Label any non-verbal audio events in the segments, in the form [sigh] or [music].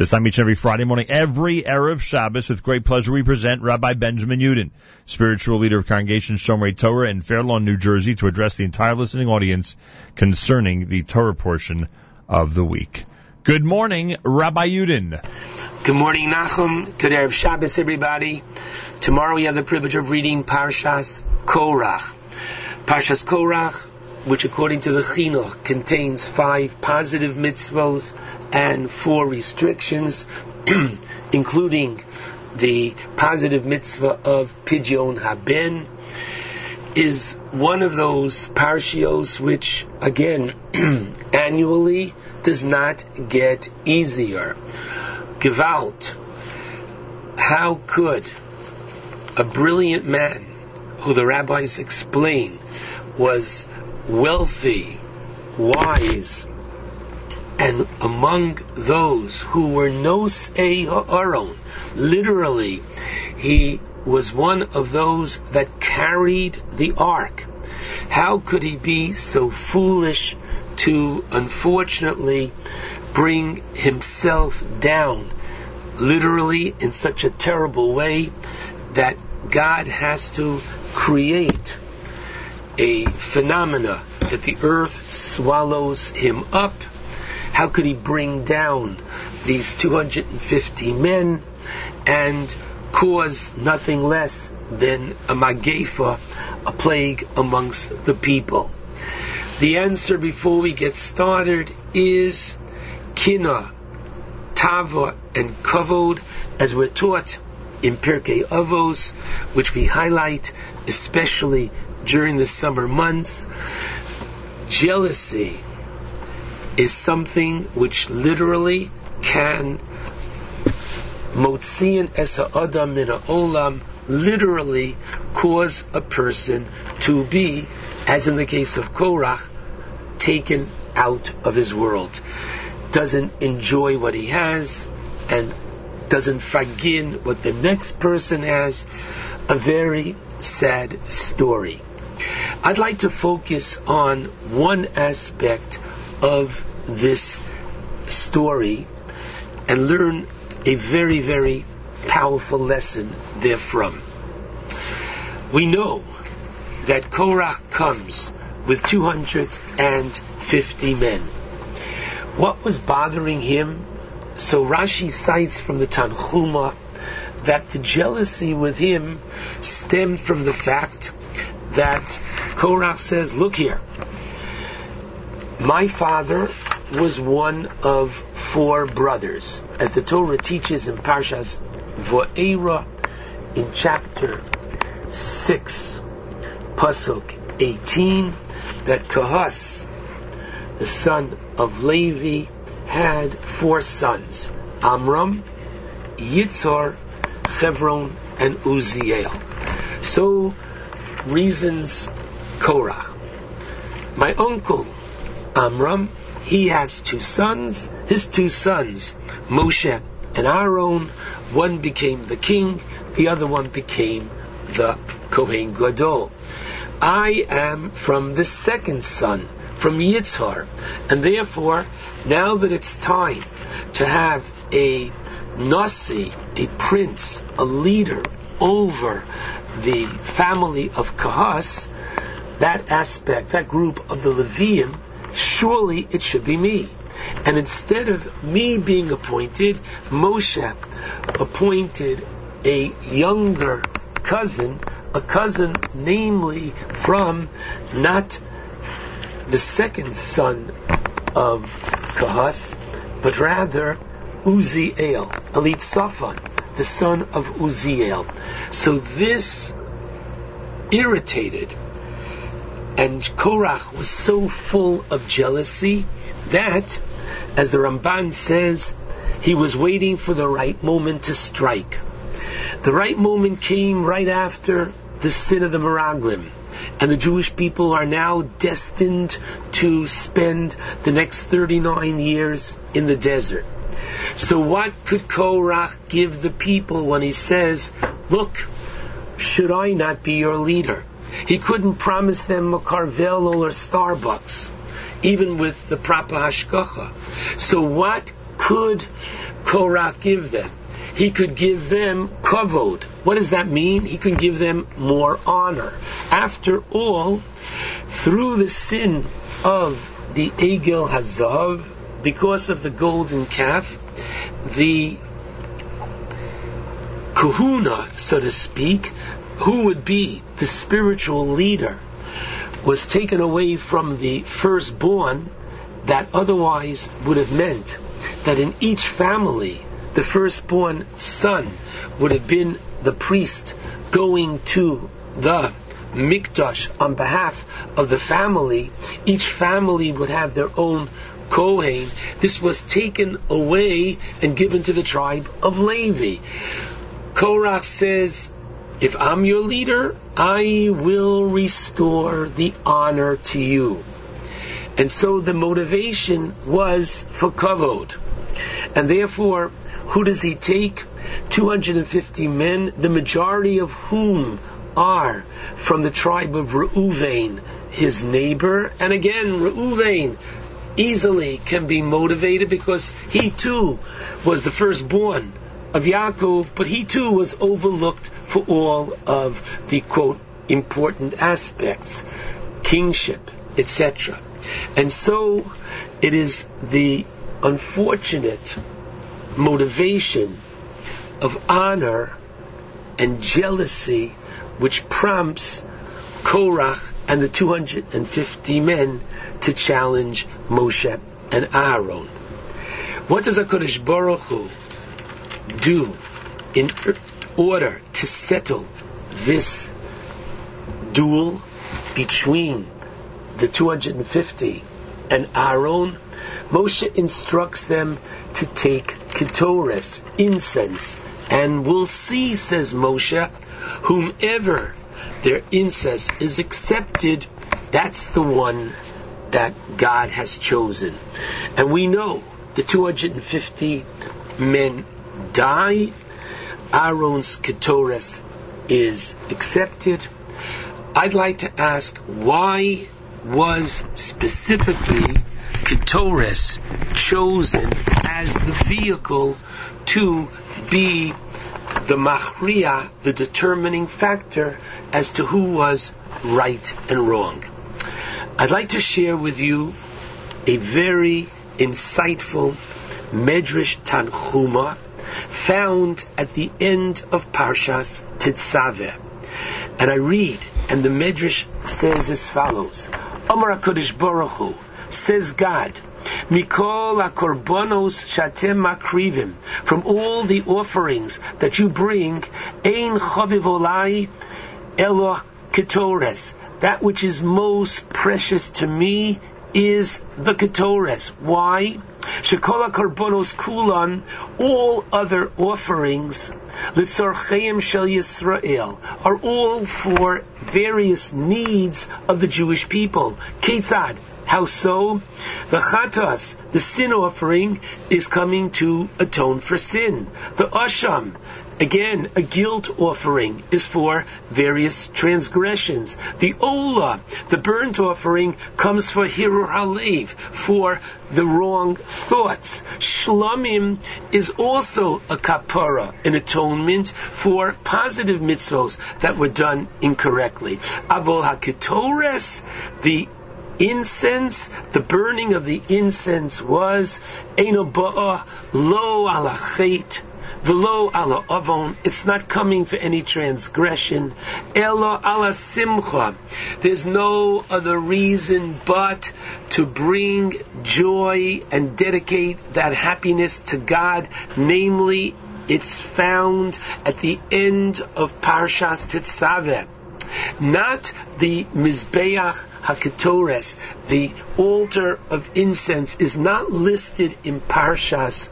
This time each and every Friday morning, every Erev Shabbos, with great pleasure we present Rabbi Benjamin Yudin, spiritual leader of Congregation Shomrei Torah in Fair Lawn, New Jersey, to address the entire listening audience concerning the Torah portion of the week. Good morning, Rabbi Yudin. Good morning, Nachum. Good Erev Shabbos, everybody. Tomorrow we have the privilege of reading Parshas Korach. Parshas Korach which according to the Chinuch contains five positive mitzvos and four restrictions, [clears throat] including the positive mitzvah of Pidyon Haben, is one of those parshios which, again, [clears throat] annually does not get easier. Gewalt, how could a brilliant man, who the rabbis explain was wealthy, wise, and among those who were nosei ha'aron, literally, he was one of those that carried the ark. How could he be so foolish to, unfortunately, bring himself down, literally in such a terrible way that God has to create a phenomena that the earth swallows him up. How could he bring down these 250 men and cause nothing less than a magefa, a plague amongst the people? The answer before we get started is kina, tava, and kavod, as we're taught in Pirkei Avos, which we highlight especially during the summer months. Jealousy is something which literally can motzian esa adam min olam literally cause a person to be, as in the case of Korach, taken out of his world. Doesn't enjoy what he has and doesn't fargin what the next person has. A very sad story. I'd like to focus on one aspect of this story and learn a very, very powerful lesson therefrom. We know that Korach comes with 250 men. What was bothering him? So Rashi cites from the Tanhuma that the jealousy with him stemmed from the fact that Korach says, look here, my father was one of four brothers, as the Torah teaches in Parshas Vo'era in chapter 6, Pasuk 18, that Kahas, the son of Levi, had four sons, Amram, Yitzhar, Chevron, and Uziel. So reasons Korach. My uncle Amram, he has two sons. His two sons, Moshe and Aaron, one became the king, the other one became the Kohen Gadol. I am from the second son, from Yitzhar, and therefore, now that it's time to have a Nasi, a prince, a leader over the family of Kahas, that aspect, that group of the Levium, surely it should be me. And instead of me being appointed, Moshe appointed a younger cousin, a cousin namely from not the second son of Kahas, but rather Uziel, Elitzafan, the son of Uziel. So this irritated, and Korach was so full of jealousy that, as the Ramban says, he was waiting for the right moment to strike. The right moment came right after the sin of the Meraglim. And the Jewish people are now destined to spend the next 39 years in the desert. So what could Korach give the people when he says, look, should I not be your leader? He couldn't promise them a Carvel or Starbucks, even with the Prapa Hashgacha. So what could Korach give them? He could give them kavod. What does that mean? He could give them more honor. After all, through the sin of the Egel Hazav, because of the golden calf, the kahuna, so to speak, who would be the spiritual leader, was taken away from the firstborn that otherwise would have meant that in each family, the firstborn son would have been the priest going to the mikdash on behalf of the family. Each family would have their own Kohen. This was taken away and given to the tribe of Levi. Korach says, if I'm your leader, I will restore the honor to you. And so the motivation was for kavod. And therefore, who does he take? 250 men, the majority of whom are from the tribe of Reuven, his neighbor. And again, Reuven easily can be motivated because he too was the firstborn of Yaakov, but he too was overlooked for all of the quote important aspects, kingship, etc. And so it is the unfortunate motivation of honor and jealousy which prompts Korach and the 250 men to challenge Moshe and Aaron. What does HaKadosh Baruch Hu do in order to settle this duel between the 250 and Aaron? Moshe instructs them to take ketores, incense, and we'll see, says Moshe, whomever their incense is accepted, that's the one that God has chosen. And we know the 250 men die. Aaron's ketores is accepted. I'd like to ask why was specifically ketores chosen as the vehicle to be the machria, the determining factor as to who was right and wrong. I'd like to share with you a very insightful Medrash Tanchuma found at the end of Parshas Tetzaveh. And I read, and the Medrash says as follows: Amar Hakadosh Baruch Hu, says God, Mikol akorbanos shatem makrivim. From all the offerings that you bring, ein chavivolai elo ketores. That which is most precious to me is the ketores. Why? Shekola karbonos kulan, all other offerings, litzarcheim shel Yisrael, are all for various needs of the Jewish people. Ketzad, how so? The chatas, the sin offering, is coming to atone for sin. The asham, Again, a guilt offering is for various transgressions. The ola, the burnt offering, comes for hirur halev, for the wrong thoughts. Shlamim is also a kapara, an atonement for positive mitzvos that were done incorrectly. Avol hakitores, the incense, the burning of the incense was Enoba'a lo alachet Velo ala avon, it's not coming for any transgression. Elo ala simcha, there's no other reason but to bring joy and dedicate that happiness to God, namely, it's found at the end of Parshas Tetzaveh. Not the Mizbeach HaKetores, the altar of incense, is not listed in Parshas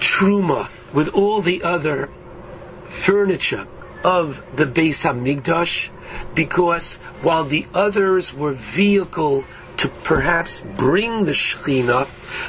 Truma with all the other furniture of the Beis Hamikdash, because while the others were vehicle to perhaps bring the Shekhinah,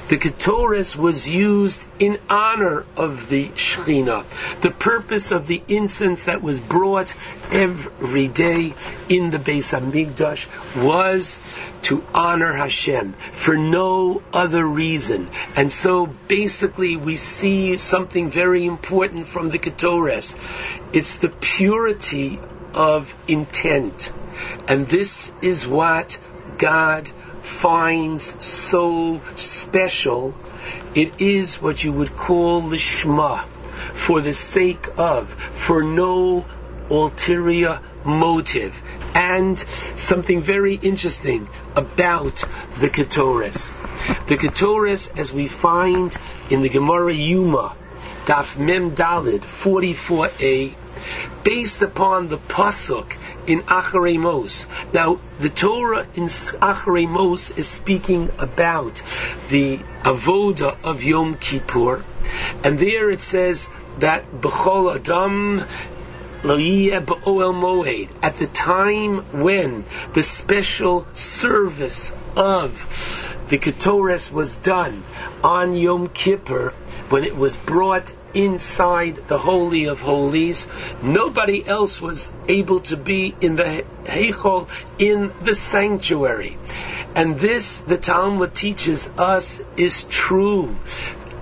the Ketores was used in honor of the Shekhinah. The purpose of the incense that was brought every day in the Beis Hamikdash was to honor Hashem for no other reason. And so basically we see something very important from the Ketores. It's the purity of intent. And this is what God finds so special. It is what you would call lishma, for the sake of, for no ulterior motive. And something very interesting about the Ketores. The Ketores, as we find in the Gemara Yuma, Daf Mem Dalid 44a, based upon the pasuk in Acharei Mos. Now, the Torah in Acharei Mos is speaking about the avoda of Yom Kippur, and there it says that B'chol Adam at the time when the special service of the Ketores was done on Yom Kippur, when it was brought inside the Holy of Holies. Nobody else was able to be in the Heichol, in the sanctuary. And this, the Talmud teaches us, is true.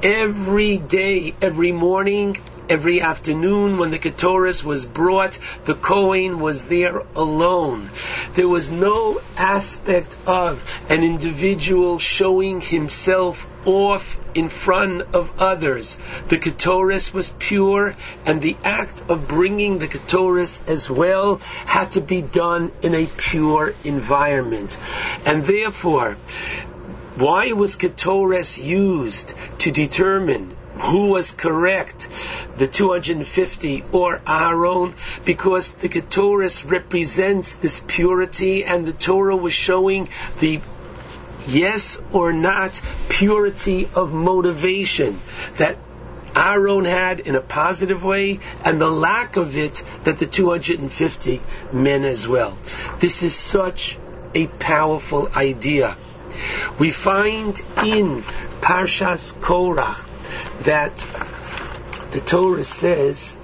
Every day, every morning, every afternoon when the Ketores was brought, the Kohen was there alone. There was no aspect of an individual showing himself off in front of others. The Ketores was pure, and the act of bringing the Ketores as well had to be done in a pure environment. And therefore, why was Ketores used to determine who was correct, the 250 or Aaron, because the Ketores represents this purity and the Torah was showing the yes or not purity of motivation that Aaron had in a positive way and the lack of it that the 250 men as well. This is such a powerful idea. We find in Parshas Korach that the Torah says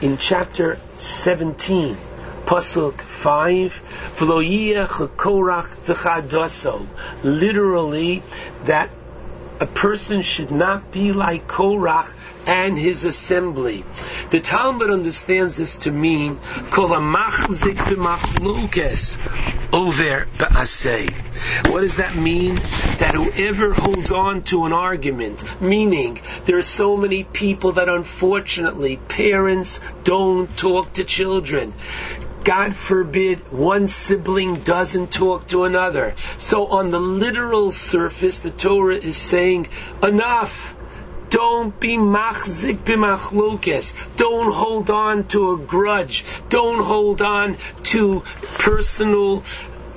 in chapter 17, Pasuk 5, literally that a person should not be like Korach and his assembly. The Talmud understands this to mean kol machzik b'machlukes over ba'asei. What does that mean? That whoever holds on to an argument, meaning there are so many people that unfortunately parents don't talk to children. God forbid one sibling doesn't talk to another. So on the literal surface, the Torah is saying, enough. Don't be machzik b'machlokes. Don't hold on to a grudge. Don't hold on to personal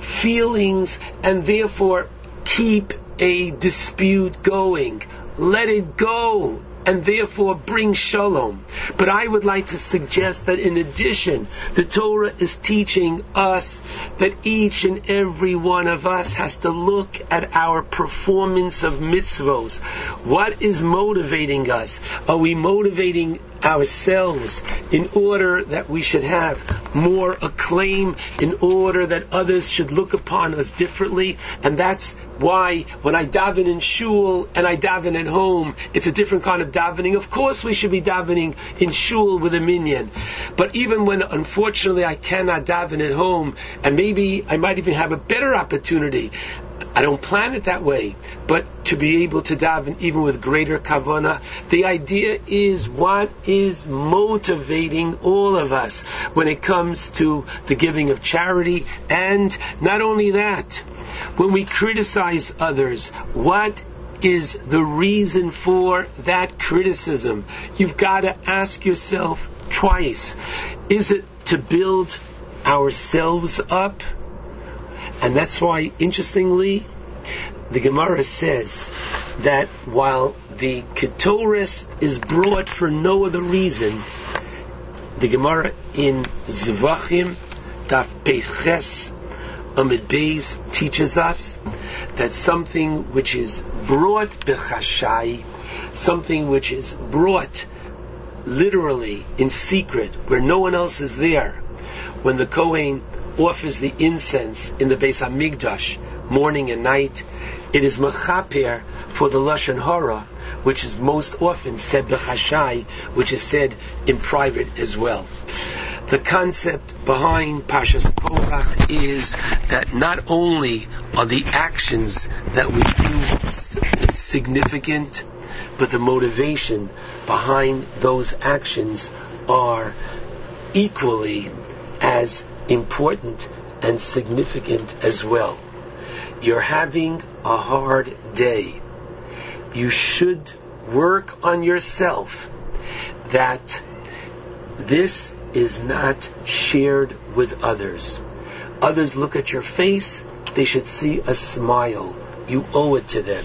feelings and therefore keep a dispute going. Let it go and therefore bring shalom. But I would like to suggest that in addition, the Torah is teaching us that each and every one of us has to look at our performance of mitzvos. What is motivating us? Are we motivating ourselves in order that we should have more acclaim, in order that others should look upon us differently? And that's why when I daven in shul and I daven at home, it's a different kind of davening. Of course, we should be davening in shul with a minyan. But even when, unfortunately, I cannot daven at home, and maybe I might even have a better opportunity, I don't plan it that way, but to be able to daven even with greater kavana, the idea is what is motivating all of us when it comes to the giving of charity, and not only that, when we criticize others, what is the reason for that criticism? You've got to ask yourself twice. Is it to build ourselves up? And that's why, interestingly, the Gemara says that while the Ketores is brought for no other reason, the Gemara in Zvachim, Daf Peches, Amid Beis teaches us that something which is brought bechashai, something which is brought literally in secret, where no one else is there, when the Kohen offers the incense in the Beis Hamikdash morning and night, it is mechaper for the lashon hara, which is most often said bechashai, which is said in private as well. The concept behind Pashas Korach is that not only are the actions that we do significant, but the motivation behind those actions are equally as important and significant as well. You're having a hard day. You should work on yourself that this is not shared with others. Others look at your face, they should see a smile. You owe it to them.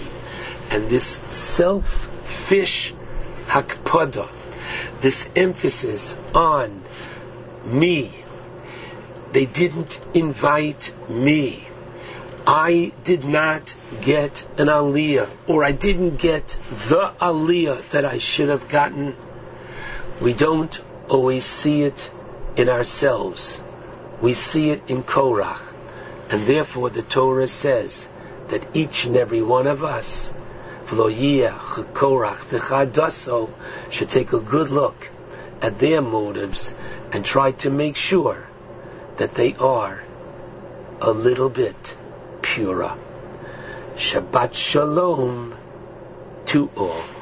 And this self-fish hakpada, this emphasis on me, they didn't invite me. I did not get an aliyah, or I didn't get the aliyah that I should have gotten. We don't always see it in ourselves. We see it in Korach. And therefore the Torah says that each and every one of us, Korach, should take a good look at their motives and try to make sure that they are a little bit purer. Shabbat Shalom to all.